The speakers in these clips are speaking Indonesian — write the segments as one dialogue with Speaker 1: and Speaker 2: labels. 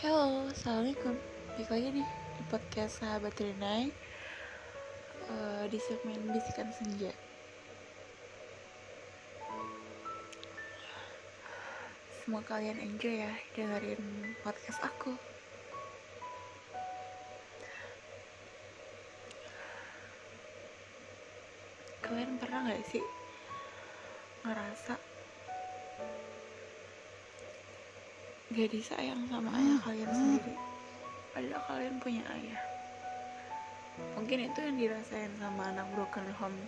Speaker 1: Halo, Assalamualaikum. Balik lagi nih di podcast Sahabat Renai uh, Di segmen Bisikan Senja. Semoga kalian enjoy ya dengerin podcast aku. Kalian pernah gak sih ngerasa gak disayang sama ayah kalian sendiri. Padahal kalian punya ayah. Mungkin itu yang dirasain sama anak broken home.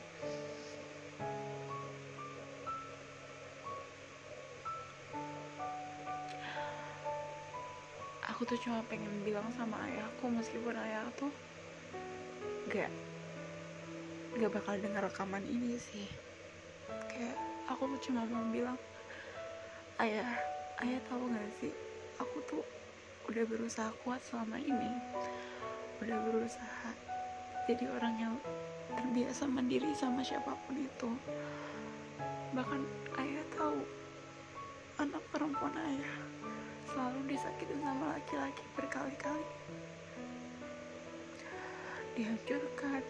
Speaker 1: Aku tuh cuma pengen bilang sama ayahku meskipun ayah tuh gak gak bakal denger rekaman ini sih. Kayak aku tuh cuma mau bilang ayah ayah tahu gak sih? Aku tuh udah berusaha kuat selama ini. Udah berusaha jadi orang yang terbiasa mandiri sama siapa pun itu. Bahkan ayah tahu anak perempuan ayah selalu disakitin sama laki-laki berkali-kali. Dihancurkan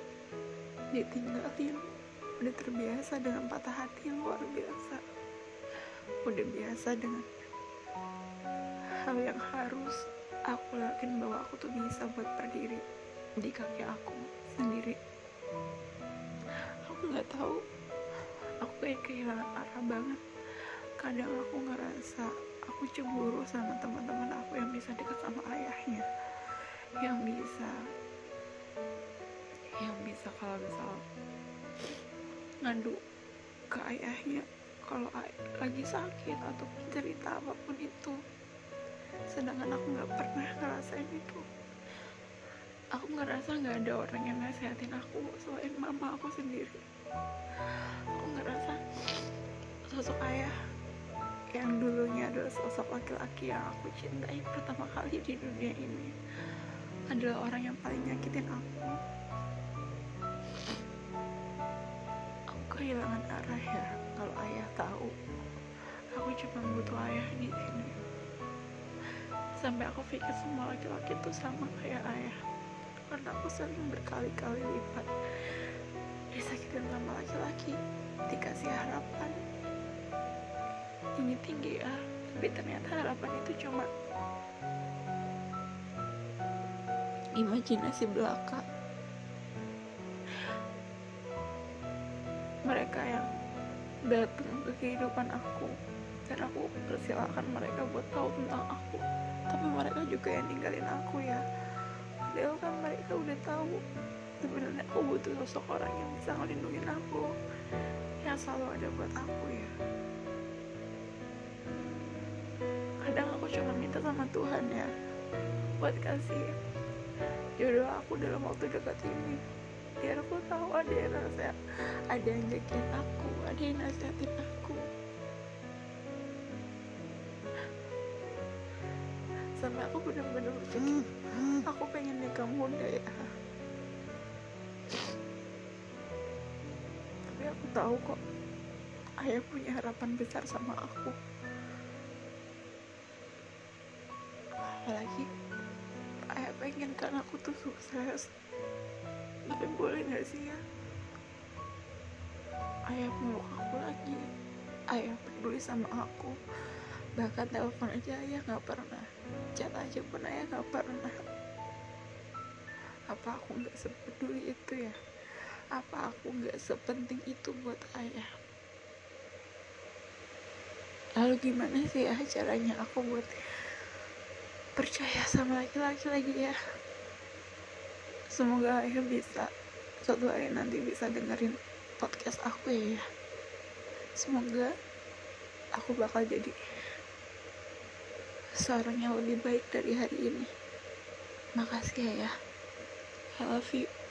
Speaker 1: ditinggalin. Udah terbiasa dengan patah hati luar biasa. Udah biasa dengan hal yang harus aku lakuin bahwa aku tuh bisa buat berdiri di kaki aku sendiri. Aku nggak tahu. Aku kayak kehilangan arah banget. Kadang aku ngerasa aku cemburu sama teman-teman aku yang bisa dekat sama ayahnya. Yang bisa yang bisa kalau misal ngadu ke ayahnya kalau lagi sakit atau cerita apa pun itu. Sedangkan aku nggak pernah ngerasain itu. Aku ngerasa nggak ada orang yang nasehatin aku selain mama aku sendiri. Aku ngerasa sosok ayah yang dulunya adalah sosok laki-laki yang aku cintai pertama kali di dunia ini adalah orang yang paling nyakitin aku. Aku kehilangan arah ya tahu. Aku cuma butuh ayah di sini. Sampai aku pikir semua laki-laki itu sama kayak ayah. Karena aku sering berkali-kali lipat disakitin sama laki-laki dikasih harapan. Ini tinggi ya. Tapi ternyata harapan itu cuma imajinasi belaka datang ke kehidupan aku. Dan aku persilahkan mereka buat tahu tentang aku. Tapi mereka juga yang ninggalin aku ya. Padahal kan mereka udah tahu sebenarnya aku butuh sosok orang yang bisa ngelindungin aku yang selalu ada buat aku ya. Kadang aku cuma minta sama Tuhan ya buat kasih jodoh aku dalam waktu dekat ini ada yang nasihat. Ada yang jagain aku. Ada yang nasihatin aku. Sampai aku benar-benar berpikir aku pengen nikah muda ya. Tapi aku tahu kok ayah punya harapan besar sama aku. Apalagi ayah pengen kan aku tuh sukses tapi boleh gak sih ya? Ayah meluk aku lagi. Ayah peduli sama aku. Bahkan telepon aja ayah nggak pernah. Chat aja pun ayah nggak pernah. Apa aku nggak sepeduli itu ya? Apa aku nggak sepenting itu buat ayah? Lalu gimana sih ya caranya aku buat percaya sama laki-laki lagi ya semoga ayah bisa suatu hari nanti bisa dengerin podcast aku ya. Semoga aku bakal jadi seorang yang lebih baik dari hari ini. Makasih ya. I love you